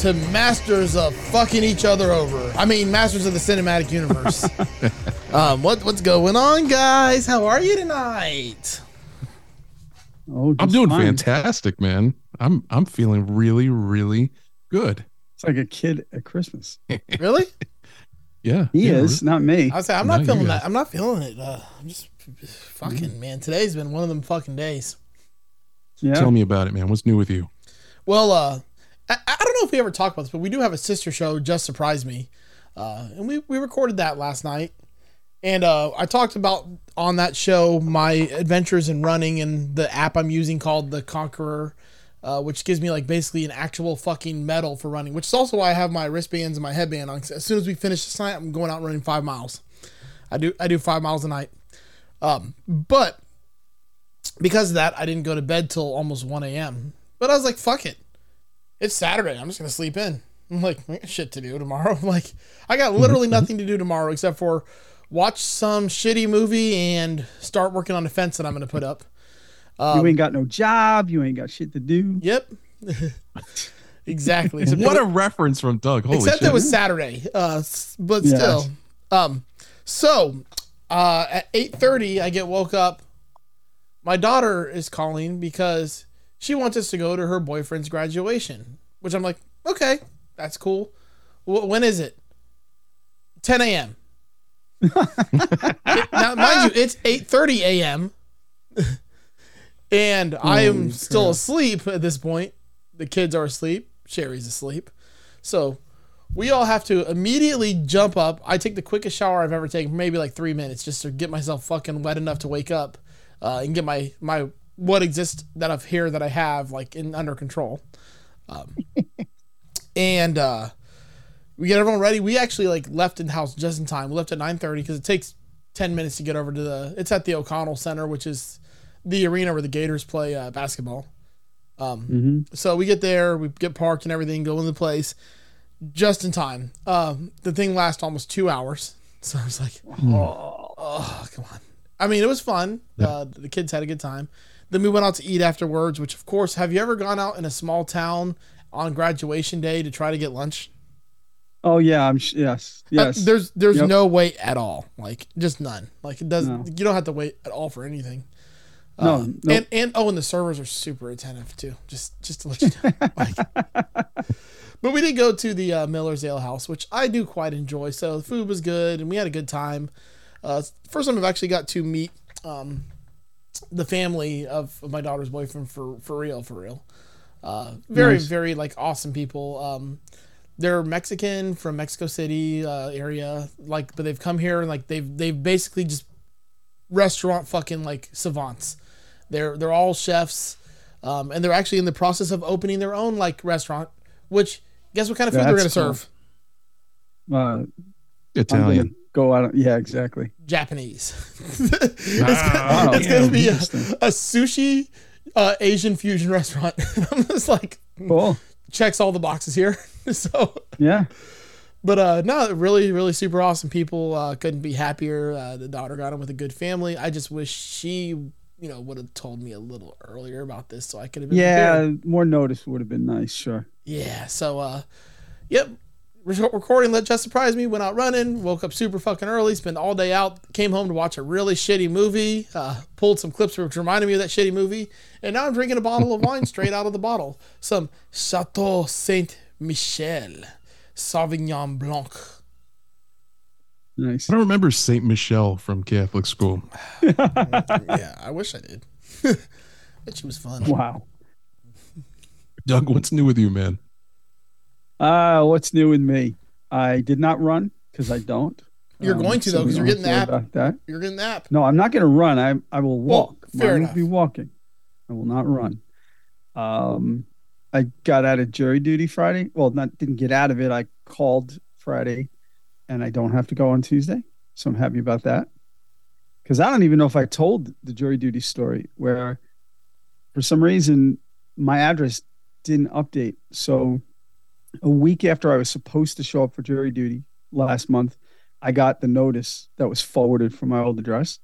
To Masters of Fucking Each Other Over. I mean, Masters of the Cinematic Universe. um, what what's going on, guys? How are you tonight? Oh, I'm doing fine. fantastic, man. I'm I'm feeling really, really good. It's like a kid at Christmas. Really? Yeah. He yeah, is, not me. I was say I'm No, not feeling that. I'm not feeling it. Uh, I'm just fucking man. Today's been one of them fucking days. Yeah. Tell me about it, man. What's new with you? Well, uh, I, I don't know if we ever talked about this, but we do have a sister show, Just Surprise Me. Uh, and we, we recorded that last night. And uh, I talked about on that show my adventures in running and the app I'm using called the Conqueror, uh, which gives me like basically an actual fucking medal for running, which is also why I have my wristbands and my headband on. As soon as we finish this night, I'm going out running five miles. I do I do five miles a night. Um, but because of that, I didn't go to bed till almost 1 a.m. But I was like, fuck it. It's Saturday. I'm just gonna sleep in. I'm like, I got shit to do tomorrow. like, I got literally nothing to do tomorrow except for watch some shitty movie and start working on the fence that I'm gonna put up. you ain't got no job. You ain't got shit to do. Yep. exactly. Except what it a reference from Doug. Holy except shit. it was Saturday. Uh, but Yes. still. Um, so uh, at eight thirty, I get woke up. My daughter is calling because she wants us to go to her boyfriend's graduation, which I'm like, okay, that's cool. W- when is it? 10 a.m. It- now, mind you, it's 8:30 a.m. and I am Holy still crap. asleep at this point. The kids are asleep. Sherry's asleep. So we all have to immediately jump up. I take the quickest shower I've ever taken, maybe like three minutes, just to get myself fucking wet enough to wake up uh, and get my my what exists that I've here that I have like in under control. Um, and uh, we get everyone ready. We actually like left in the house just in time. We left at nine thirty because it takes ten minutes to get over to the. It's at the O'Connell Center, which is the arena where the Gators play uh, basketball. Um, hmm so we get there, we get parked and everything, go in the place just in time. Um, the thing lasts almost two hours. So I was like, oh, come on. I mean, it was fun. Uh, the kids had a good time. Then we went out to eat afterwards, which, of course, have you ever gone out in a small town on graduation day to try to get lunch? Oh yeah. I'm. Sh- yes. Uh, Yes. there's there's Yep. no wait at all. Like just none. Like it doesn't. No. You don't have to wait at all for anything. No, Uh, no. And and oh, and the servers are super attentive too. Just just to let you know. like, but we did go to the uh, Miller's Ale House, which I do quite enjoy. So the food was good, and we had a good time. Uh, first time I've actually got to meet um, the family of, of my daughter's boyfriend for for real, for real. Uh, very Nice. very like awesome people. Um, they're Mexican from Mexico City uh, area, like, but they've come here and like they've they've basically just restaurant fucking like savants. They're they're all chefs, um, and they're actually in the process of opening their own like restaurant. Which guess what kind of food they're gonna cool. serve? Uh, Italian. Gonna go out. Yeah. Exactly. Japanese. it's gonna, it's gonna be a, a sushi uh, Asian fusion restaurant. I'm just like Cool. checks all the boxes here. so Yeah. But uh no, really, really super awesome people. Uh couldn't be happier. Uh the daughter got him with a good family. I just wish she, you know, would have told me a little earlier about this so I could have been Yeah. prepared. More notice would have been nice. Sure. Yeah. So uh yep. Re- Recording let just surprise me. Went out running. Woke up super fucking early. Spent all day out. Came home to watch a really shitty movie. Uh, pulled some clips which reminded me of that shitty movie. And now I'm drinking a bottle of wine straight out of the bottle. Some Chateau Saint Michelle Sauvignon Blanc. Nice. I don't remember Saint Michel from Catholic school. yeah, I wish I did. Bet she was fun. wow. Doug, what's new with you, man? Uh, what's new with me? I did not run because I don't. You're Um, going to, though, because you're getting the About that. You're getting the app. No, I'm not going to run. I I will Well, walk. fair Mine will be walking. I will not run. Um, I got out of jury duty Friday. Well, not didn't get out of it. I called Friday, and I don't have to go on Tuesday. So I'm happy about that. Because I don't even know if I told the jury duty story where, for some reason, my address didn't update. So a week after I was supposed to show up for jury duty last month, I got the notice that was forwarded from my old address.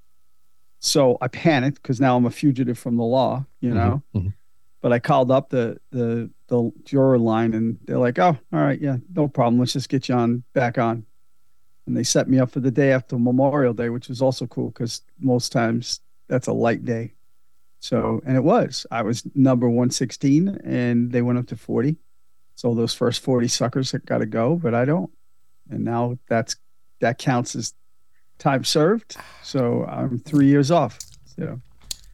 So I panicked because now I'm a fugitive from the law, you know. Mhm, mhm. But I called up the the the juror line and they're like, "Oh, all right, yeah, no problem. Let's just get you on back on." And they set me up for the day after Memorial Day, which was also cool because most times that's a light day. So, and it was. I was number 116 and they went up to 40. So those first 40 suckers that got to go, but I don't. And now that's that counts as time served. So I'm three years off. So,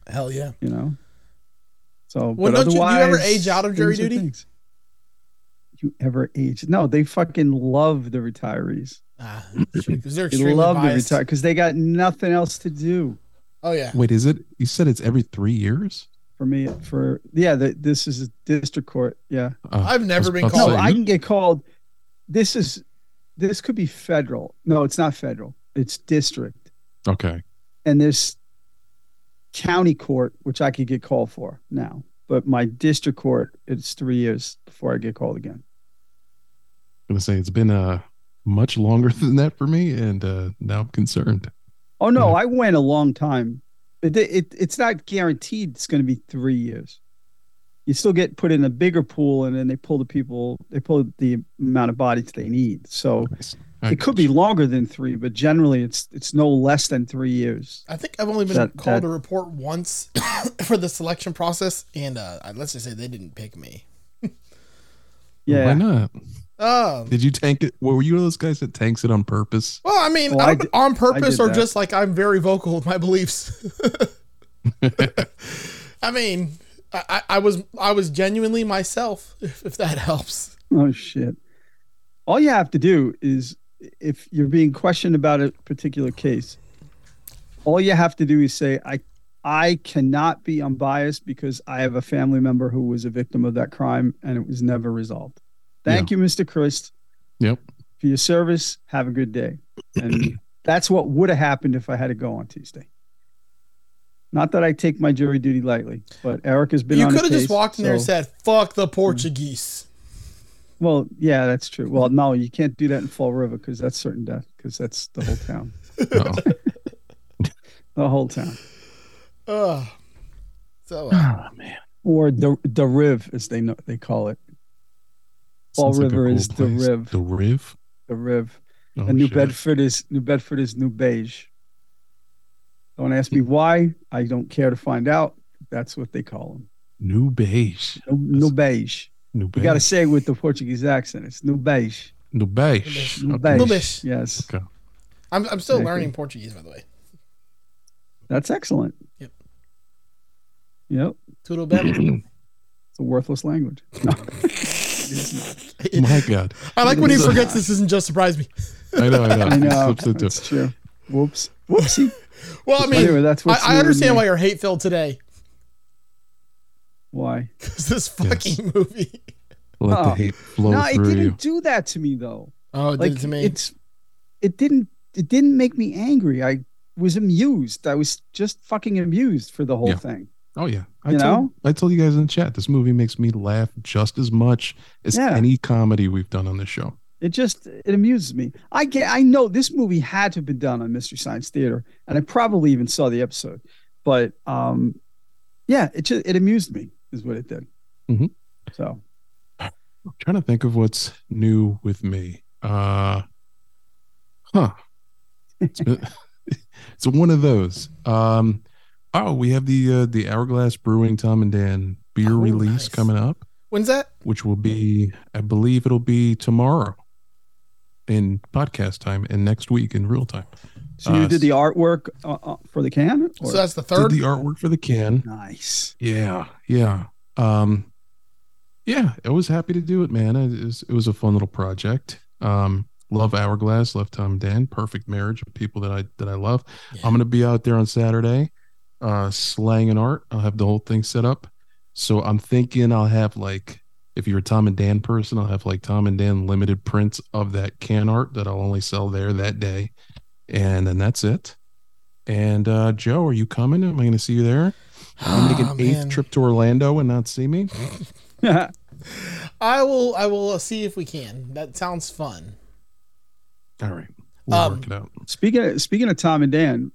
Hell yeah. you know. So, Well, but don't you- do you ever age out of jury duty? things. You ever age? No, they fucking love the retirees. Ah, because they're They extremely love the biased. retire because they got nothing else to do. oh yeah. Wait, is it? You said it's every three years? For me, for yeah, the, this is a district court. Yeah, Uh, I've never been called. no, I can get called. This is this could be federal. No, it's not federal. It's district, Okay. and there's county court, which I could get called for now. But my district court, it's three years before I get called again. I'm gonna say it's been uh much longer than that for me, and uh now I'm concerned. Oh no, Yeah. I went a long time. It, it it's not guaranteed it's going to be three years. You still get put in a bigger pool, and then they pull the people. They pull the amount of bodies they need. So Nice. It could be longer than three, but generally it's it's no less than three years. I think I've only been That- called that- to report once for the selection process, and uh, let's just say they didn't pick me. Yeah, why not? Oh, Did you tank it? Well, were you one of those guys that tanks it on purpose? well, I mean, Well, I I did- on purpose or that. just like I'm very vocal with my beliefs. I mean, I, I, I was I was genuinely myself, if, if that helps. Oh shit. All you have to do is if you're being questioned about a particular case, all you have to do is say, I I cannot be unbiased because I have a family member who was a victim of that crime and it was never resolved. Thank you, Mr. Christ, Yep. for your service. Have a good day. And that's what would have happened if I had to go on Tuesday. Not that I take my jury duty lightly, but Eric has been You on the could have just walked in there and said, "Fuck the Portuguese." Well, yeah, that's true. Well, no, you can't do that in Fall River because that's certain death because that's the whole town. Oh, The whole town. Ugh. So uh, oh man. Or the the Riv as they know they call it. Fall Sounds like River cool is the place. Riv. The Riv. The Riv. Oh, and New shit. Bedford is New Bedford is New Beige. Don't ask me why. I don't care to find out. That's what they call them. New Beige. New, New Beige. New You got to say it with the Portuguese accent. It's New Beige. New Beige. New Beige. New Beige. Yes, Okay. I'm I'm still Exactly. learning Portuguese, by the way. that's excellent. Yep. Yep. Tudo bem. It's a worthless language. My God. I like when he forgets this isn't just surprise me. I know. I know. I know. Slips into- That's true. Whoops. Whoopsie. Well, I mean, Anyway, that's what's I, I understand me. why you're hate filled today Why? because this fucking movie. Let the Oh. hate flow no, it didn't you. do that to me though. Oh, it Like did it to me. it's it didn't it didn't make me angry. I was amused. I was just fucking amused for the whole Yeah. thing. Oh yeah. I You told, know? I told you guys in the chat. This movie makes me laugh just as much as Yeah. any comedy we've done on this show. It just it amuses me. I get I know this movie had to have been done on Mystery Science Theater, and I probably even saw the episode. But um yeah, it just it amused me, is what it did. Mhm. So I'm trying to think of what's new with me. Uh huh. It's, been- it's one of those. Um oh, we have the uh, the Hourglass Brewing Tom and Dan beer Oh, release nice. coming up, When's that? which will be I believe it'll be tomorrow. in podcast time and next week in real time. So you Uh, did the artwork uh, uh, for the can? Or? So that's the third. Did third. the artwork for the can. nice. Yeah, yeah. Um yeah, I was happy to do it, man. It was it was a fun little project. Um love Hourglass, love Tom and Dan, perfect marriage of people that I that I love. I'm gonna be out there on Saturday, uh slang and art. I'll have the whole thing set up. So I'm thinking I'll have like if you're a Tom and Dan person, I'll have like Tom and Dan limited prints of that can art that I'll only sell there that day. And then that's it. And uh Joe, are you coming? Am I gonna see you there? I'm gonna make Oh, an eighth man. trip to Orlando and not see me. I will. I will see if we can. That sounds fun. All right, we'll Um, work it out. speaking of, speaking of Tom and Dan,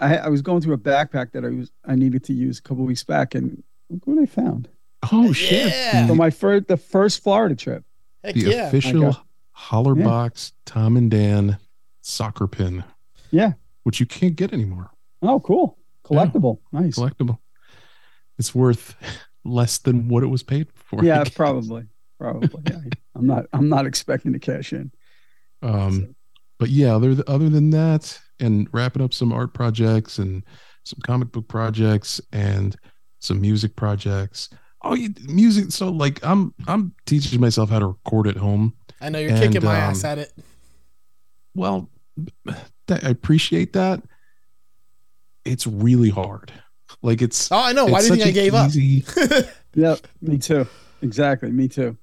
I, I was going through a backpack that I was I needed to use a couple weeks back, and look what I found Oh shit! Yeah. for my first the first Florida trip. Heck the yeah. official Okay. Holler Box Tom and Dan soccer pin, Yeah. which you can't get anymore. Oh, cool. Collectible. Nice. Collectible. It's worth less than what it was paid for. Yeah, probably. Probably. Yeah. I'm not I'm not expecting to cash in. Um, but yeah, other other than that, and wrapping up some art projects and some comic book projects and some music projects. Oh, you, music. So like, I'm I'm teaching myself how to record at home. I know you're kicking my um, ass at it. Well, that, I appreciate that. It's really hard. Like it's. Oh, I know. Why it's do you think I gave an up? easy- Yeah, me too. Exactly. Me too.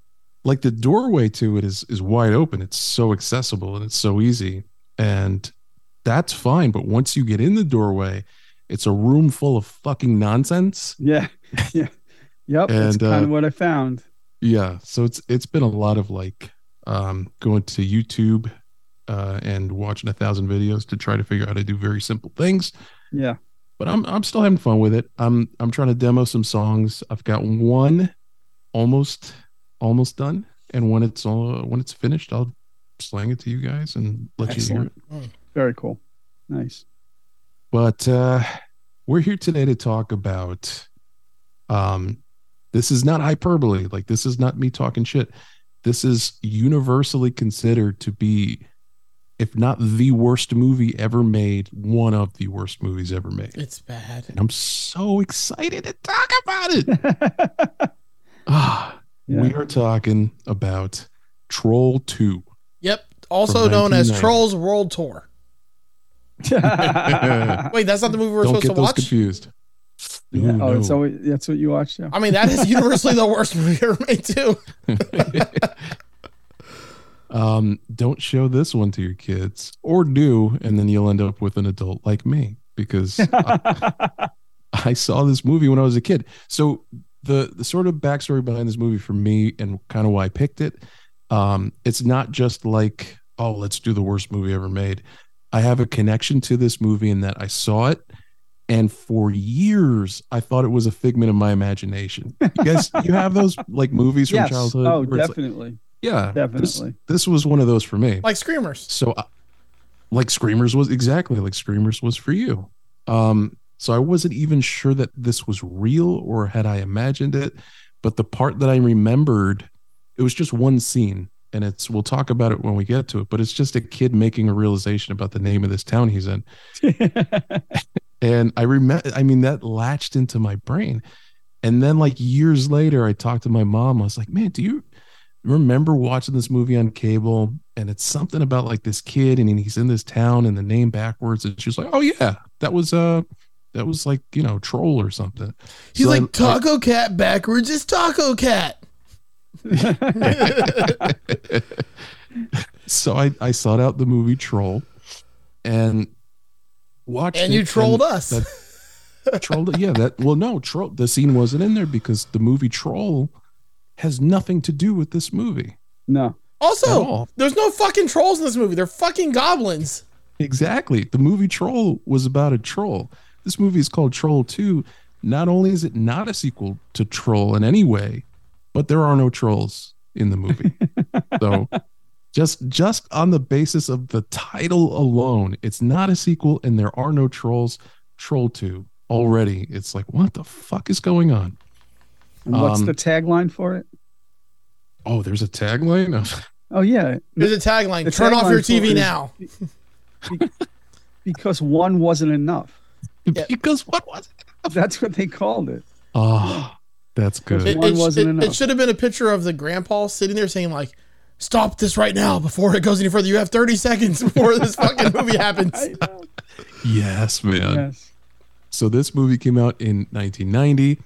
like the doorway to it is is wide open. It's so accessible and it's so easy, and that's fine. But once you get in the doorway, it's a room full of fucking nonsense. Yeah. Yeah. Yep. that's kind uh, of what I found. Yeah, so it's it's been a lot of like um, going to YouTube uh, and watching a thousand videos to try to figure out how to do very simple things. Yeah. but I'm I'm still having fun with it. I'm I'm trying to demo some songs. I've got one almost almost done, and when it's all when it's finished, I'll slang it to you guys and let you hear Excellent. it. Very cool. Nice. But uh, we're here today to talk about. Um, this is not hyperbole. Like this is not me talking shit. This is universally considered to be, if not the worst movie ever made, one of the worst movies ever made. It's bad. and I'm so excited to talk about it. Ah, Yeah. We are talking about Troll 2. Yep. Also known as Trolls World Tour. Wait, that's not the movie we're Don't supposed get to those watch. confused. Yeah. Ooh, Oh, no. so that's what you watch Yeah. I mean, that is universally the worst movie ever made too. um, don't show this one to your kids, or do, and then you'll end up with an adult like me because I, I saw this movie when I was a kid. So the the sort of backstory behind this movie for me and kind of why I picked it, um, it's not just like oh let's do the worst movie ever made. I have a connection to this movie in that I saw it. And for years, I thought it was a figment of my imagination. You guys, you have those like movies from yes. childhood. Oh, where it's like, definitely. yeah, Definitely. This, was one of those for me. Like Screamers. So, uh, like Screamers was exactly like Screamers was for you. Um, so I wasn't even sure that this was real or had I imagined it. But the part that I remembered, it was just one scene, and it's we'll talk about it when we get to it. But it's just a kid making a realization about the name of this town he's in, and I remember. I mean, that latched into my brain. And then, like years later, I talked to my mom. I was like, "Man, do you remember watching this movie on cable and it's something about like this kid and he's in this town and the name backwards and she's like oh yeah that was uh that was like you know troll or something He's So I- like Taco Cat backwards is Taco Cat. I- so i i sought out the movie troll and watched And it, you trolled us. that- trolled yeah that well no troll the scene wasn't in there because the movie troll has nothing to do with this movie no. also, there's no fucking trolls in this movie. They're fucking goblins. Exactly. The movie Troll was about a troll. This movie is called Troll 2. Not only is it not a sequel to Troll in any way, but there are no trolls in the movie. so just just on the basis of the title alone, it's not a sequel and there are no trolls. Troll 2 already. It's like what the fuck is going on? And what's Um, the tagline for it? Oh, there's a tagline. Oh yeah, There's a tagline: The "Turn off your tagline for it TV is- now." because one wasn't enough. Yeah. because what was it? That's what they called it. Oh, that's good. It, One it, wasn't it- enough. it should have been a picture of the grandpa sitting there saying like, "Stop this right now before it goes any further. You have 30 seconds before this fucking movie happens." Yes, man. yes. So this movie came out in 1990,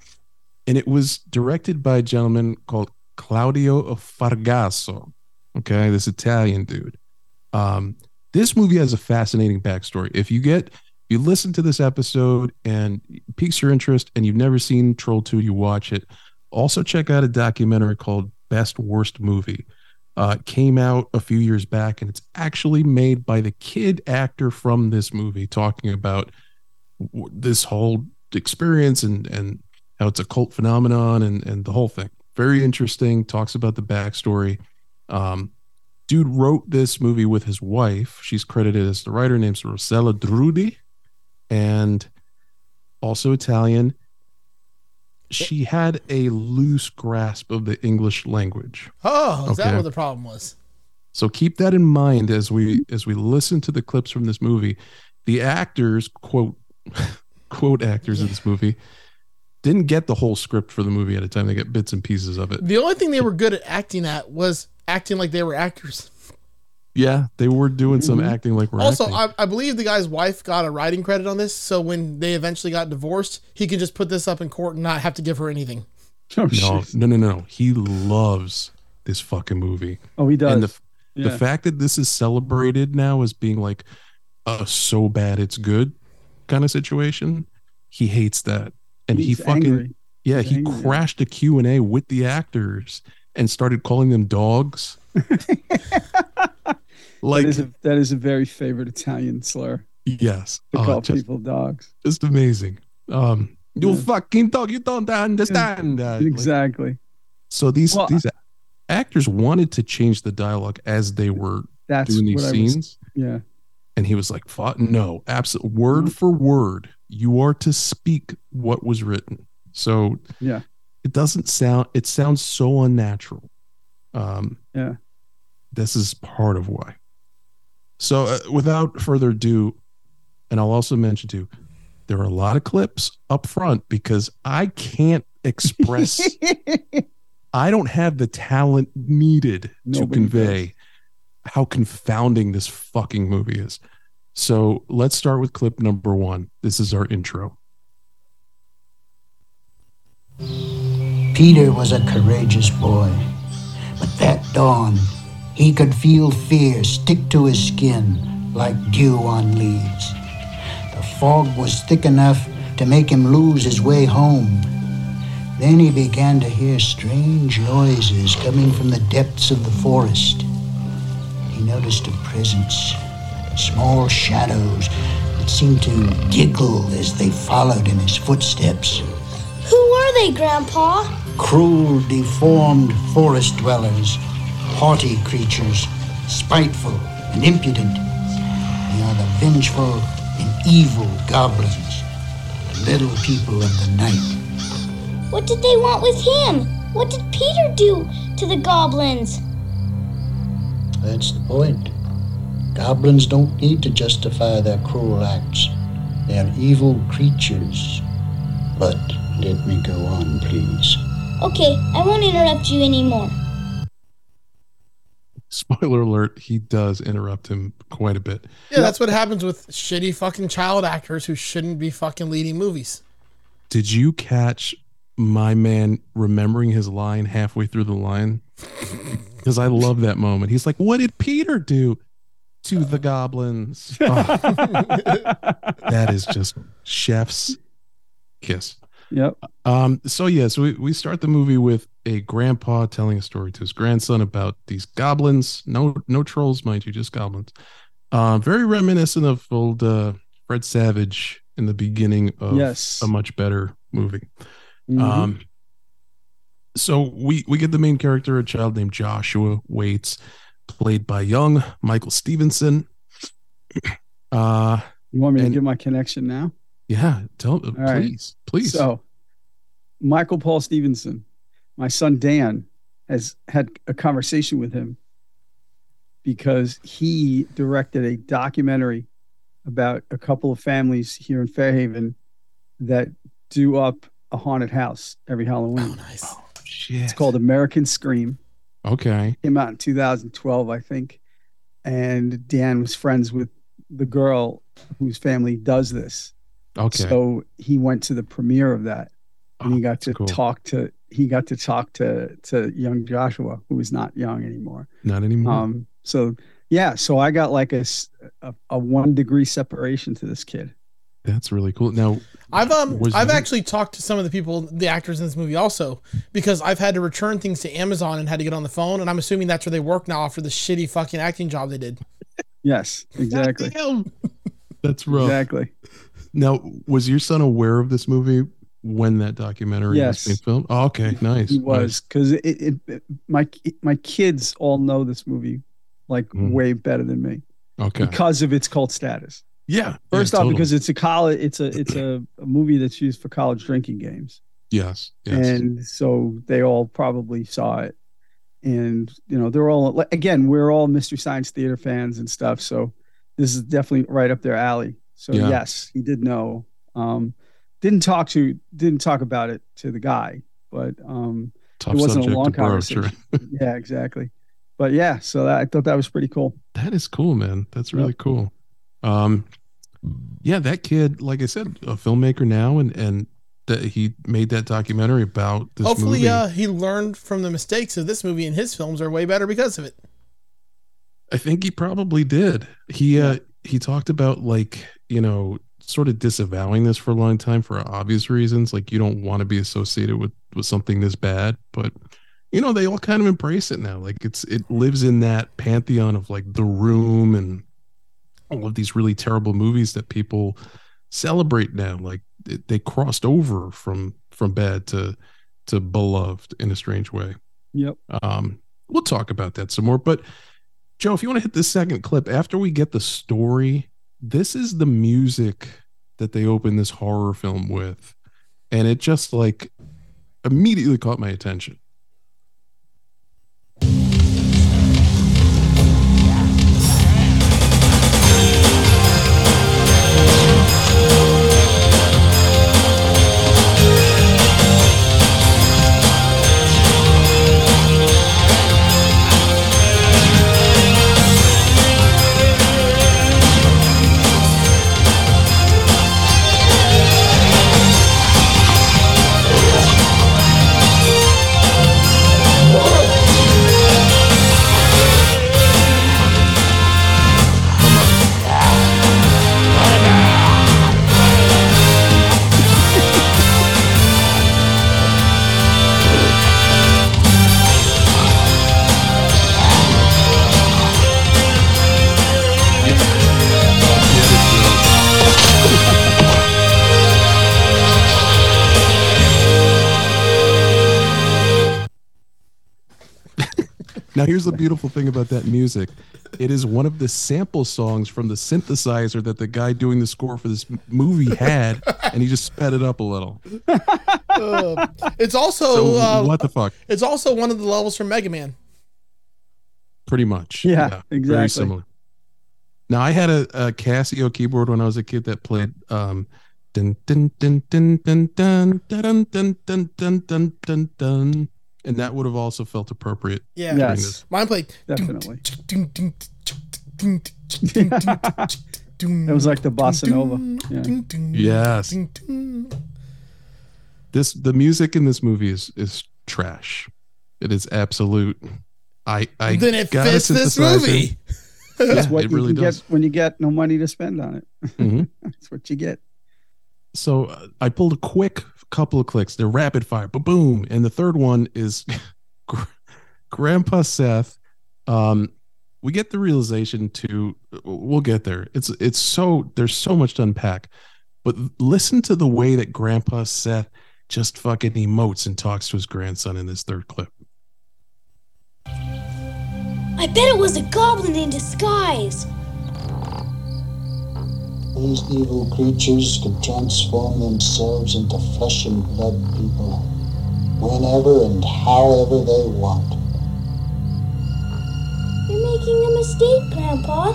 and it was directed by a gentleman called Claudio Fragasso. Okay, this Italian dude. Um, this movie has a fascinating backstory. If you get you listen to this episode and piques your interest, and you've never seen Troll 2, you watch it. Also, check out a documentary called Best Worst Movie. Uh, came out a few years back, and it's actually made by the kid actor from this movie, talking about this whole experience and and how it's a cult phenomenon and and the whole thing. Very interesting. Talks about the backstory. Um, dude wrote this movie with his wife. She's credited as the writer. Name's Rossella Drudi, and also Italian. She had a loose grasp of the English language. Oh, is that what the problem was? So keep that in mind as we as we listen to the clips from this movie. The actors, quote quote actors in this movie, didn't get the whole script for the movie at a time. They get bits and pieces of it. The only thing they were good at acting at was acting like they were actors. Yeah, they were doing some Mhm. acting like we're also, acting. I, I believe the guy's wife got a writing credit on this, so when they eventually got divorced, he could just put this up in court and not have to give her anything. Oh, no, jeez. no, no, no, no. He loves this fucking movie. oh, he does. And the yeah. the fact that this is celebrated now as being like a so bad it's good kind of situation, he hates that. And He's he fucking angry. Yeah, He's he angry. crashed a Q&A with the actors and started calling them dogs. like that is a that is a very favorite Italian slur yes. to Oh, call just, people dogs. just amazing. Um you Yeah. fucking dog, you don't understand. Like- Exactly. so these Well, these actors wanted to change the dialogue as they were doing these was. scenes Yeah. and he was like, "Fuck no, absolute word Mhm. for word, you are to speak what was written." So Yeah. it doesn't sound it sounds so unnatural um Yeah. this is part of why so uh, without further ado and i'll also mention too there are a lot of clips up front because i can't express i don't have the talent needed to Nobody convey how confounding this fucking movie is. So let's start with clip number one. This is our intro. Peter was a courageous boy, but that dawn he could feel fear stick to his skin like dew on leaves. The fog was thick enough to make him lose his way home. Then he began to hear strange noises coming from the depths of the forest. He noticed a presence, small shadows that seemed to giggle as they followed in his footsteps. Who are they, Grandpa? Cruel, deformed forest dwellers, haughty creatures, spiteful and impudent. They are the vengeful and evil goblins, the little people of the night. What did they want with him? What did Peter do to the goblins? That's the point. Goblins don't need to justify their cruel acts. They are evil creatures. But let me go on, please. Okay, I won't interrupt you anymore. Spoiler alert he does interrupt him quite a bit Yeah, that's what happens with shitty fucking child actors who shouldn't be fucking leading movies. Did you catch my man remembering his line halfway through the line? Because I love that moment. He's like, "What did Peter do to the goblins?" Oh, that is just chef's kiss. Yep. Um. So yeah. So we, we start the movie with a grandpa telling a story to his grandson about these goblins. No no trolls, mind you, just goblins. Uh, very reminiscent of old uh, Fred Savage in the beginning of Yes. a much better movie. Mhm. Um, so we we get the main character, a child named Joshua Waits, played by young Michael Stevenson. Uh, you want me to and- give my connection now? Yeah, tell uh, right. please, please. So, Michael Paul Stevenson, my son Dan, has had a conversation with him because he directed a documentary about a couple of families here in Fairhaven that do up a haunted house every Halloween. Oh, nice. Oh, shit. It's called American Scream. Okay. Came out in 2012, I think. And Dan was friends with the girl whose family does this. Okay. So he went to the premiere of that and he Oh, got to cool. talk to he got to talk to to young Joshua, who is not young anymore. Not anymore. Um, so yeah, so I got like a a one degree separation to this kid. That's really cool. Now, I've um I've you- actually talked to some of the people, the actors in this movie also, because I've had to return things to Amazon and had to get on the phone, and I'm assuming that's where they work now after the shitty fucking acting job they did. Yes, exactly, That's rough. exactly. Now, was your son aware of this movie when that documentary Yes. was being filmed? Oh, okay, nice. He was because it, it, it my my kids all know this movie like Mhm. way better than me. Okay. because of its cult status. Yeah. First yeah, off, totally. because it's a college, it's a it's a, a movie that's used for college drinking games. yes, yes. and so they all probably saw it and you know they're all again we're all mystery science theater fans and stuff so this is definitely right up their alley so Yeah. yes he did know um didn't talk to didn't talk about it to the guy but um Tough it wasn't a long conversation. yeah exactly but yeah so that, i thought that was pretty cool That is cool, man. That's really cool. Um, yeah, that kid, like I said, a filmmaker now, and and that he made that documentary about this Hopefully, movie. uh, he learned from the mistakes of this movie, and his films are way better because of it. I think he probably did. He uh he talked about like, you know, sort of disavowing this for a long time for obvious reasons. Like you don't want to be associated with with something this bad, but you know, they all kind of embrace it now. Like it's it lives in that pantheon of like The Room and all of these really terrible movies that people celebrate now. Like it, they crossed over from from bad to to beloved in a strange way. yep Um, we'll talk about that some more. But Joe, if you want to hit the second clip after we get the story, this is the music that they open this horror film with, and it just like immediately caught my attention. Now, here's the beautiful thing about that music. It is one of the sample songs from the synthesizer that the guy doing the score for this movie had, and he just sped it up a little. Uh, it's also So, uh, what the fuck? it's also one of the levels from Mega Man. Pretty much. Yeah, Very exactly. similar. Now, I had a, a Casio keyboard when I was a kid that played um, dun dun dun dun dun dun dun dun dun dun dun dun dun, and that would have also felt appropriate. Yeah. during Yes. Mine played. Definitely. It it was like the bossa nova yeah Yes. This the music in this movie is is trash. It is absolute. I I Then it got fits this movie. that's Yeah, what it you really can does. get when you get no money to spend on it Mhm. that's what you get So uh, I pulled a quick couple of clicks. They're rapid fire, but boom. And the third one is Grandpa Seth. Um, we get the realization to we'll get there. It's it's so there's so much to unpack. But listen to the way that Grandpa Seth just fucking emotes and talks to his grandson in this third clip. I bet it was a goblin in disguise. These evil creatures can transform themselves into flesh and blood people whenever and however they want. You're making a mistake, Grandpa.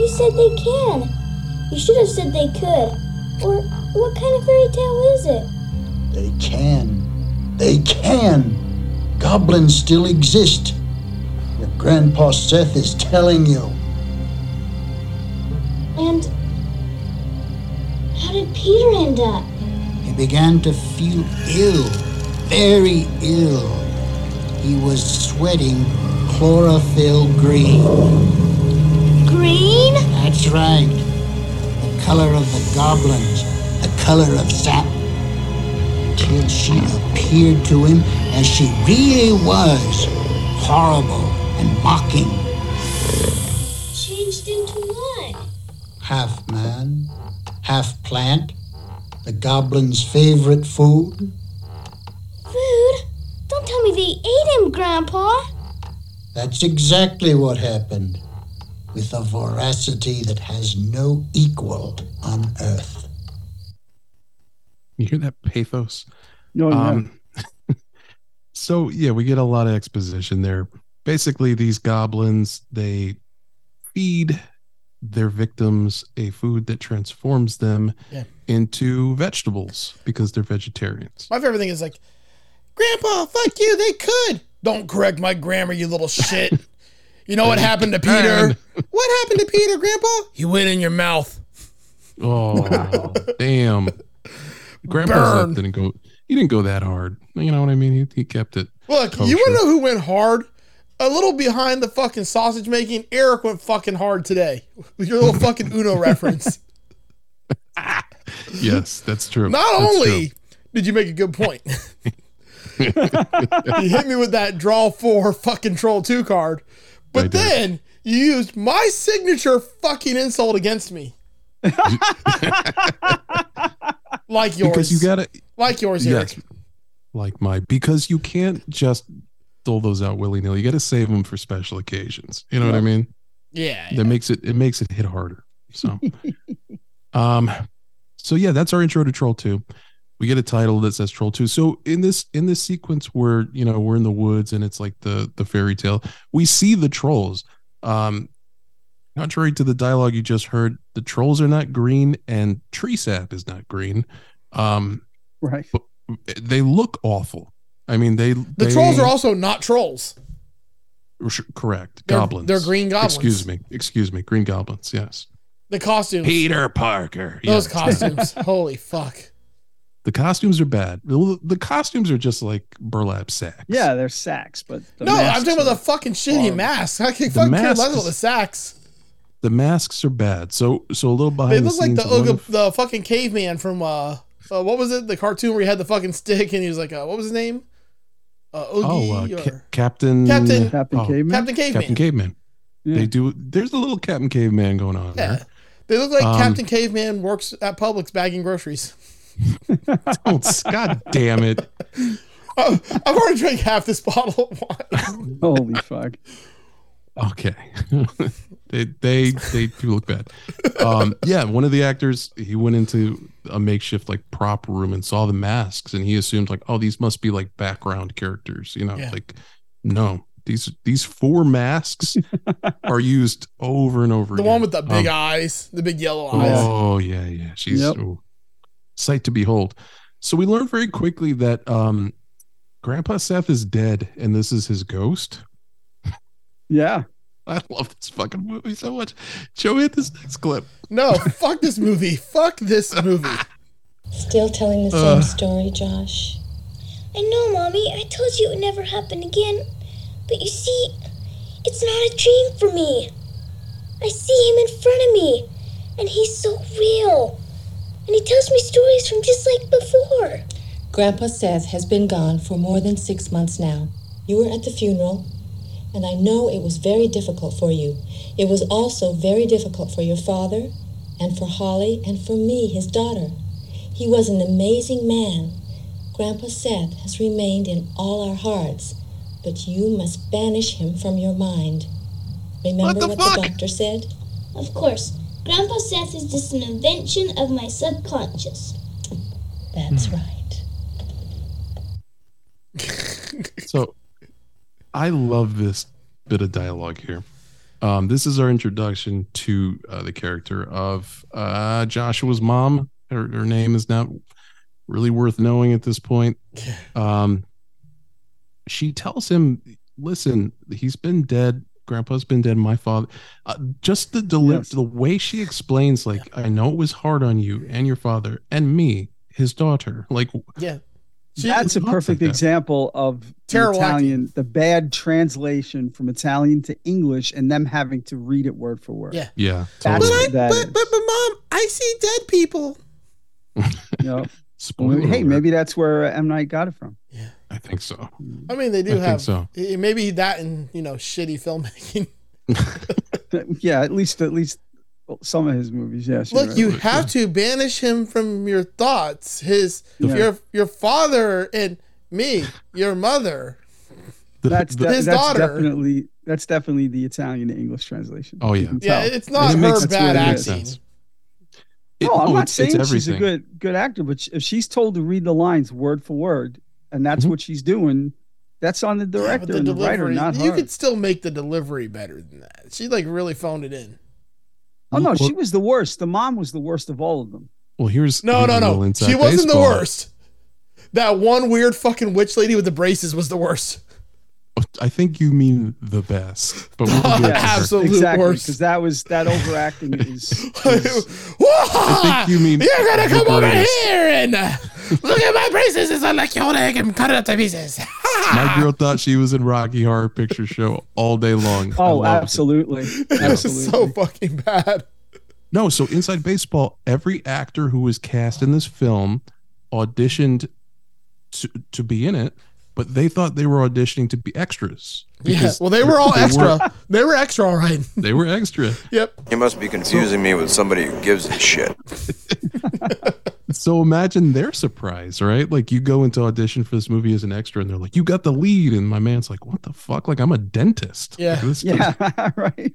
You said they can. You should have said they could. Or what kind of fairy tale is it? They can. They can. Goblins still exist. Your Grandpa Seth is telling you. And how did Peter end up? He began to feel ill, very ill. He was sweating chlorophyll green. Green? That's right. The color of the goblins, the color of sap. Till she appeared to him as she really was horrible and mocking. Changed into what? Half man, half plant. The goblin's favorite food. Food? Don't tell me they ate him, Grandpa. That's exactly what happened. With a voracity that has no equal on Earth. You hear that pathos? Oh, yeah. Um, so yeah, we get a lot of exposition there. Basically, these goblins they feed their victims a food that transforms them Yeah. into vegetables because they're vegetarians. My favorite thing is like, Grandpa, fuck you, they could. Don't correct my grammar, you little shit. You know what happened to Peter? What happened to Peter, Grandpa? He went in your mouth. Oh damn! Life didn't go. He didn't go that hard. You know what I mean? He, he kept it. Look, you want to know who went hard? A little behind the fucking sausage making. Eric went fucking hard today with your little fucking Uno reference. Yes, that's true. Not That's only did you make a good point, you hit me with that draw four fucking troll two card, but I did. then you used my signature fucking insult against me. like yours. because you gotta like yours, Eric. yes, like my because you can't just dole those out willy nilly. You got to save them for special occasions. You know what I mean? Yeah. that makes it it makes it hit harder. So, um, so yeah, that's our intro to Troll Two. We get a title that says Troll Two. So in this in this sequence where you know we're in the woods and it's like the the fairy tale, we see the trolls. Um, contrary to the dialogue you just heard, the trolls are not green and tree sap is not green. Um, right. they look awful. I mean, they The trolls are also not trolls. correct. They're- goblins. they're green goblins. Excuse me. Excuse me. Green goblins. Yes. The costumes. Peter Parker. Those Yes. costumes. Holy fuck. The costumes are bad. The, the costumes are just like burlap sacks. Yeah, they're sacks, but the no, I'm masks talking about the fucking shitty horrible. masks. I can The fucking care less about the sacks. The masks are bad. So so a little behind They the look like the one Ooga, of- the fucking caveman from uh, uh, what was it? The cartoon where he had the fucking stick and he was like, uh, what was his name? Uh, Oogie oh, uh, or Ca- Captain Captain- Captain oh, Caveman. Captain Caveman. Captain Caveman. Yeah. They do. There's a little Captain Caveman going on yeah, there. they look like Um, Captain Caveman works at Publix bagging groceries. Oh, God damn it! Oh, I've already drank half this bottle of wine. Holy fuck. Okay, they they they do look bad. Um, yeah, one of the actors he went into a makeshift like prop room and saw the masks, and he assumed like, oh, these must be like background characters. You know, Yeah. like no, these these four masks are used over and over. The again. one with the big Um, eyes, the big yellow eyes. Oh yeah, yeah. She's Yep. ooh, sight to behold. So we learn very quickly that um Grandpa Seth is dead and this is his ghost. Yeah. I love this fucking movie so much. Show me this next clip. No, fuck this movie. Fuck this movie. Still telling the Uh. same story, Josh. I know, Mommy. I told you it would never happen again. But you see, it's not a dream for me. I see him in front of me, and he's so real. And he tells me stories from just like before. Grandpa Seth has been gone for more than six months now. You were at the funeral, and I know it was very difficult for you. It was also very difficult for your father, and for Holly, and for me, his daughter. He was an amazing man. Grandpa Seth has remained in all our hearts, but you must banish him from your mind. Remember the what the doctor said? Of course, Grandpa Seth is just an invention of my subconscious. That's Hmm. right. So I love this bit of dialogue here. Um, this is our introduction to uh, the character of uh, Joshua's mom. Her, her name is not really worth knowing at this point. Um, she tells him, "Listen, he's been dead. Grandpa's been dead. My father." Uh, just the deli- Yes. the way she explains, like, "I know it was hard on you and your father and me, his daughter." Like, Yeah. She- That's a talks like perfect that. example of the Terrible Italian, the bad translation from Italian to English, and them having to read it word for word. Yeah. yeah, totally. what that but, is. but, but mom, I see dead people. You know, Spoiler hey, maybe that's where uh, M Night got it from. Yeah, I think so. I mean, they do I think have so. maybe that and you know shitty filmmaking. yeah, at least at least some of his movies. Yes. Look, right. you have to banish him from your thoughts. His Yeah. your your father and me, your mother. That's de- His that's daughter. definitely that's definitely the Italian to English translation. Oh, yeah. Yeah, it's not it her makes- bad it makes acting. It- no, I'm oh, not it's- it's saying she's a good good actor, but if she's told to read the lines word for word, and that's Mhm. what she's doing, that's on the Yeah, but director and the writer, not you could still make the delivery better than that. She like really phoned it in. Oh no, she was the worst. The mom was the worst of all of them. Well, here's No, no, no. inside She wasn't the worst. That one weird fucking witch lady with the braces was the worst. Oh, I think you mean the best, but we'll get. Absolute exactly, worst. because that was that overacting is. is- I think you mean You're gonna the come over here and look at my braces. It's like your leg and cut it up to pieces. My girl thought she was in Rocky Horror Picture Show all day long. Oh, loved it. absolutely, This is so fucking bad. No, so inside baseball, every actor who was cast in this film auditioned to, to be in it, but they thought they were auditioning to be extras. Yeah. Well, they were all they extra. They were extra, all right. They were extra. Yep. You must be confusing me with somebody who gives a shit. So imagine their surprise, right? Like you go into audition for this movie as an extra, and they're like, "You got the lead," and my man's like, "What the fuck? Like I'm a dentist." Yeah. Like, this- Yeah, right.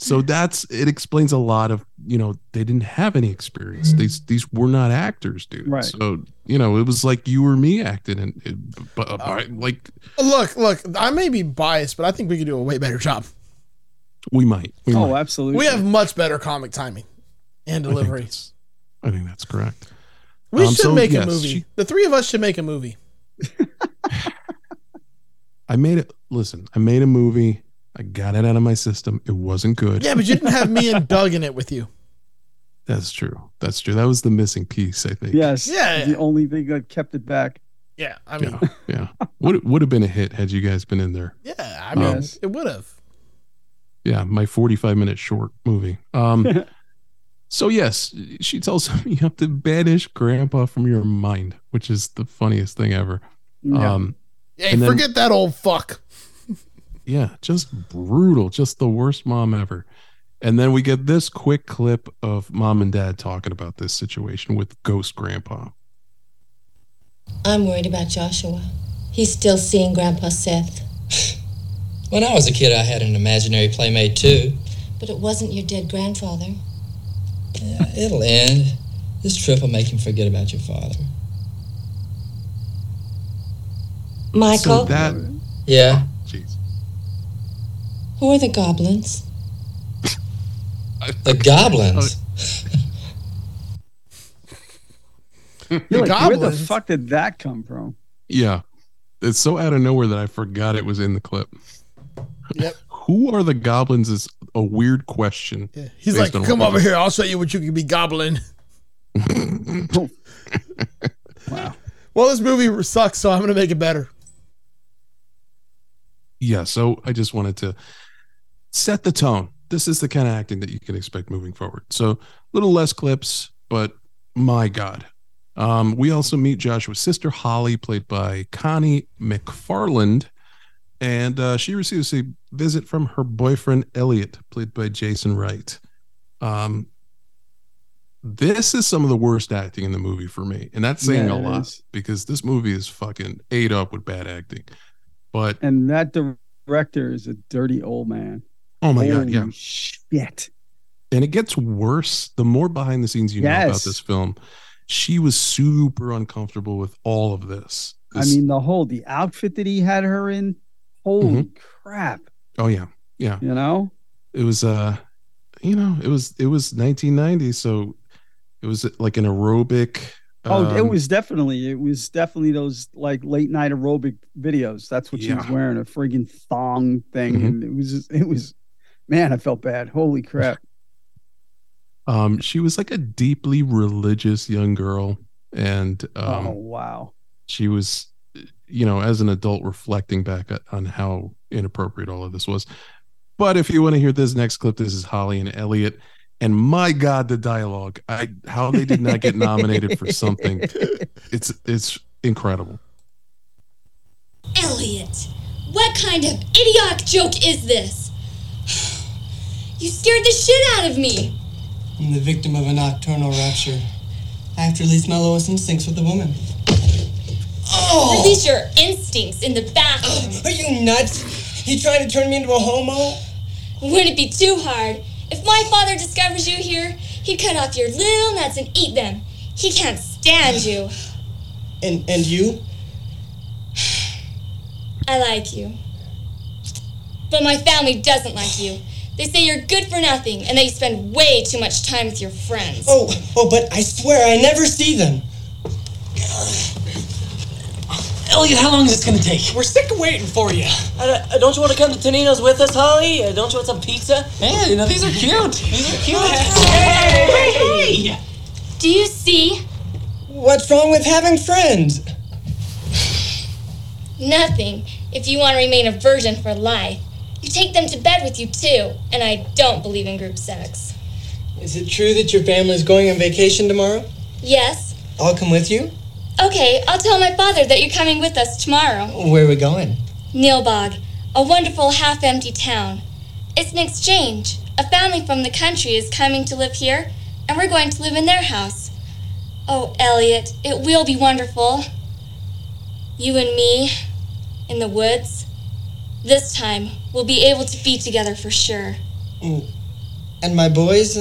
So that's it. Explains a lot of you know they didn't have any experience. These these were not actors, dude. Right. So you know it was like you or me acting, and it, but uh, like Look, look. I may be biased, but I think we could do a way better job. we might. We Oh, might. absolutely. We have much better comic timing and I think delivery. that's- I think that's correct. We Um, should so, make yes, a movie. she- the three of us should make a movie. I made it. Listen, I made a movie. I got it out of my system. It wasn't good. Yeah, but you didn't have me and Doug in it with you. That's true. That's true. That was the missing piece, I think. Yes. Yeah, The yeah. only thing that kept it back. Yeah, I mean, Yeah. Yeah. Would would have been a hit had you guys been in there. yeah, I mean, Yes. it would have. Yeah, my 45 minute short movie. Um so yes, she tells him you have to banish grandpa from your mind, which is the funniest thing ever. Yeah. Um Hey, And then- forget that old fuck. Yeah, just brutal, just the worst mom ever. And then we get this quick clip of mom and dad talking about this situation with ghost grandpa. I'm worried about Joshua. He's still seeing Grandpa Seth. When I was a kid, I had an imaginary playmate too. But it wasn't your dead grandfather. Yeah, it'll end. This trip will make him forget about your father. Michael, So that Yeah. Jeez. who are the goblins? The goblins. You're like, where the fuck did that come from? Yeah. It's so out of nowhere that I forgot it was in the clip. Yep. Who are the goblins is a weird question. Yeah. He's like, come over here. I'll show you what you can be goblin. Wow. Well, this movie sucks, so I'm gonna make it better. Yeah, so I just wanted to set the tone. This is the kind of acting that you can expect moving forward. So a little less clips, but my God. Um, we also meet Joshua's sister Holly, played by Connie McFarland, and uh, she receives a visit from her boyfriend Elliot, played by Jason Wright. Um, this is some of the worst acting in the movie for me, and that's saying Yeah, a lot is. because this movie is fucking ate up with bad acting. But And that director is a dirty old man. Oh my god, yeah, Shit. and it gets worse the more behind the scenes you know about this film. She was super uncomfortable with all of this. I mean, the whole the outfit that he had her in. Holy Mm-hmm. crap! oh yeah, yeah. You know. it was uh you know it was it was 1990 so it was like an aerobic Oh, it um, was definitely it was definitely those like late night aerobic videos. That's what she was wearing a friggin' thong thing, Mhm. and it was just, it was man, I felt bad. Holy crap! um she was like a deeply religious young girl and um oh wow, she was you know as an adult reflecting back on how inappropriate all of this was but if you want to hear this next clip this is holly and elliot and my god the dialogue i how they did not get nominated for something it's it's incredible Elliot, what kind of idiotic joke is this? You scared the shit out of me. I'm the victim of a nocturnal rapture. I have to release my lowest instincts with a woman. Oh! Release your instincts in the bathroom. Are you nuts? You trying to turn me into a homo? Wouldn't it be too hard? If my father discovers you here, he'd cut off your little nuts and eat them. He can't stand you. And and you? I like you. But my family doesn't like you. They say you're good for nothing and that you spend way too much time with your friends. Oh, oh, but I swear I never see them. Elliot, how long is this gonna take? We're sick of waiting for you. Uh, uh, don't you want to come to Tonino's with us, Holly? Uh, don't you want some pizza? Hey, you know, these are cute. These are cute. Hey! Do you see? What's wrong with having friends? Nothing. If you want to remain a virgin for life, you take them to bed with you too. And I don't believe in group sex. Is it true that your family's going on vacation tomorrow? Yes. I'll come with you. Okay, I'll tell my father that you're coming with us tomorrow. Where are we going? Nilbog, a wonderful half empty town. It's an exchange. A family from the country is coming to live here, and we're going to live in their house. Oh, Elliot, it will be wonderful. You and me, in the woods. This time, we'll be able to be together for sure. Mm. And my boys?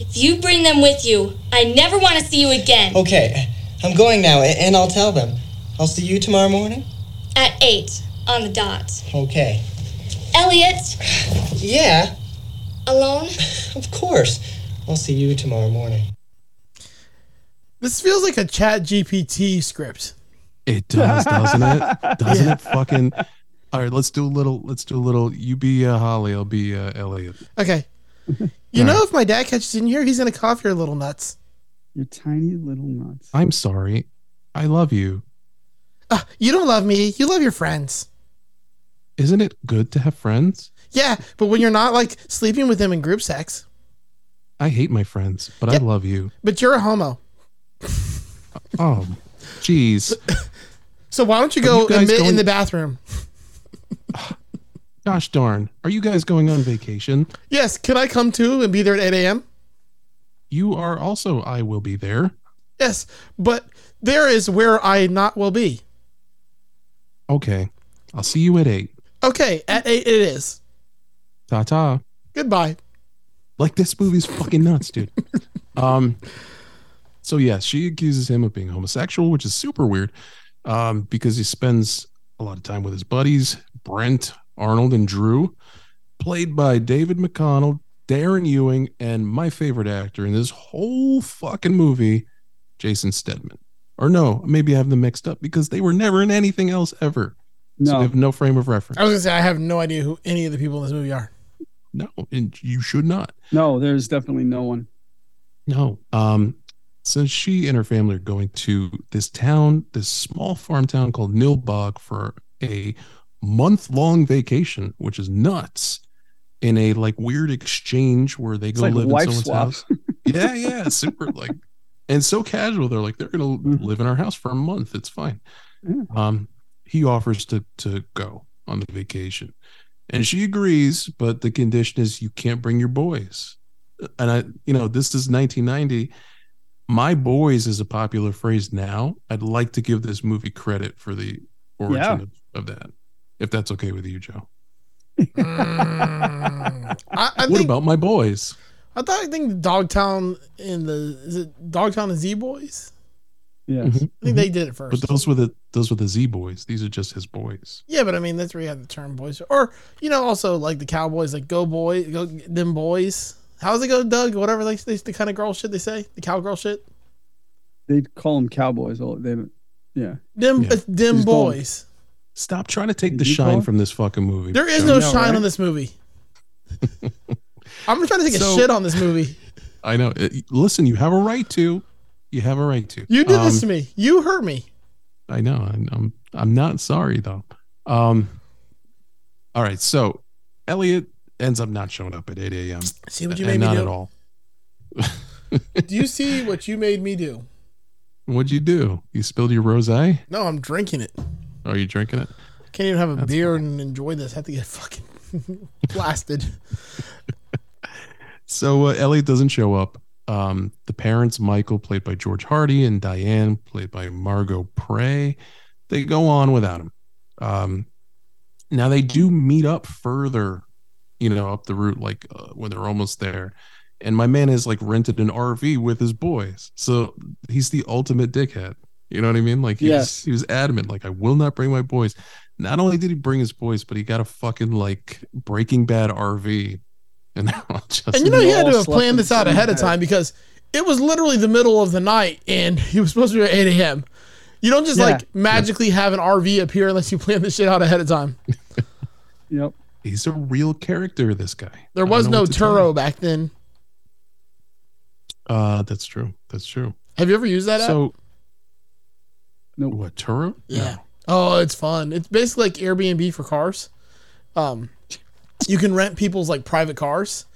If you bring them with you, I never want to see you again. Okay, I'm going now, and I'll tell them. I'll see you tomorrow morning? At 8, on the dot. Okay. Elliot, Yeah, alone? of course. I'll see you tomorrow morning. This feels like a Chat GPT script. It does, doesn't it? Doesn't it fucking? All right, let's do a little. Let's do a little. You be uh, Holly. I'll be uh, Elliot. Okay. You know, if my dad catches in here, he's gonna cough your little nuts. Your tiny little nuts. I'm sorry. I love you. Ah, you don't love me. You love your friends. Isn't it good to have friends? Yeah, but when you're not like sleeping with them in group sex, I hate my friends, but I love you. but you're a homo. Oh, jeez. So why don't you Are go you guys admit in the bathroom? Gosh darn. Are you guys going on vacation? Yes, can I come too and be there at 8 a.m.? You are also. I will be there. Yes, but there is where I not will be. Okay. I'll see you at eight. Okay, at 8 it is. Ta ta. Goodbye. Like this movie's fucking nuts, dude. um. So yes, she accuses him of being homosexual, which is super weird, um, because he spends a lot of time with his buddies, Brent, Arnold, and Drew, played by David McConnell, Darren Ewing, and my favorite actor in this whole fucking movie, Jason Steadman. Or no, maybe I have them mixed up because they were never in anything else ever. So No. we have no frame of reference. I was gonna say I have no idea who any of the people in this movie are. No, and you should not. No, there's definitely no one. No. Um, so she and her family are going to this town, this small farm town called Nilbog for a month long vacation, which is nuts. In a like weird exchange where they It's go like live in someone's swap. house. Yeah, yeah, super like and so casual. They're like, they're gonna live in our house for a month. It's fine. Yeah. Um, he offers to to go on the vacation, and she agrees, but the condition is you can't bring your boys. And I, you know, this is 1990. My boys is a popular phrase now. I'd like to give this movie credit for the origin Yeah. of, of that, if that's okay with you, Joe. I, I what think about my boys? I thought I think Dogtown in the is it Dogtown and Z Boys? Yes. Mhm, I think they did it first. But those were the those were the Z boys. These are just his boys. Yeah, but I mean that's where you have the term boys, or you know, also like the cowboys, like go boy, go them boys. How's it go, Doug? Whatever they, they the kind of girl shit they say, the cowgirl shit. They call them cowboys. All they. Yeah. Them, Yeah. uh, them Just call 'em- boys. Stop trying to take the shine call? from this fucking movie. There is no know, shine right? on this movie. I'm trying to take So- a shit on this movie. I know. Listen, you have a right to. You have a right to. You did this Um, to me. You hurt me. I know. I'm, I'm I'm not sorry though. Um. All right. So Elliot ends up not showing up at 8 a.m. See what you made me not do? Not at all. Do you see what you made me do? What'd you do? You spilled your rosé? No, I'm drinking it. Are you drinking it? Can't even have a That's beer and enjoy this. I have to get fucking blasted. So uh, Elliot doesn't show up. Um, the parents, Michael, played by George Hardy, and Diane, played by Margo Prey, they go on without him. Um, now they do meet up further, you know, up the route, like uh, when they're almost there. And my man has like rented an RV with his boys, so he's the ultimate dickhead. You know what I mean? Like he was, Yes. he was adamant, like I will not bring my boys. Not only did he bring his boys, but he got a fucking like Breaking Bad RV, and they're all just And you know, he had to have planned this out ahead of bed. time because it was literally the middle of the night and he was supposed to be at 8 a.m. You don't just Yeah. like magically have an RV appear unless you plan this shit out ahead of time. Yep. he's a real character. This guy. There was no what to tell Turo back then. Uh, that's true. That's true. Have you ever used that app? So, No. what Turo? Yeah. Oh, it's fun. It's basically like Airbnb for cars. Um, you can rent people's like private cars.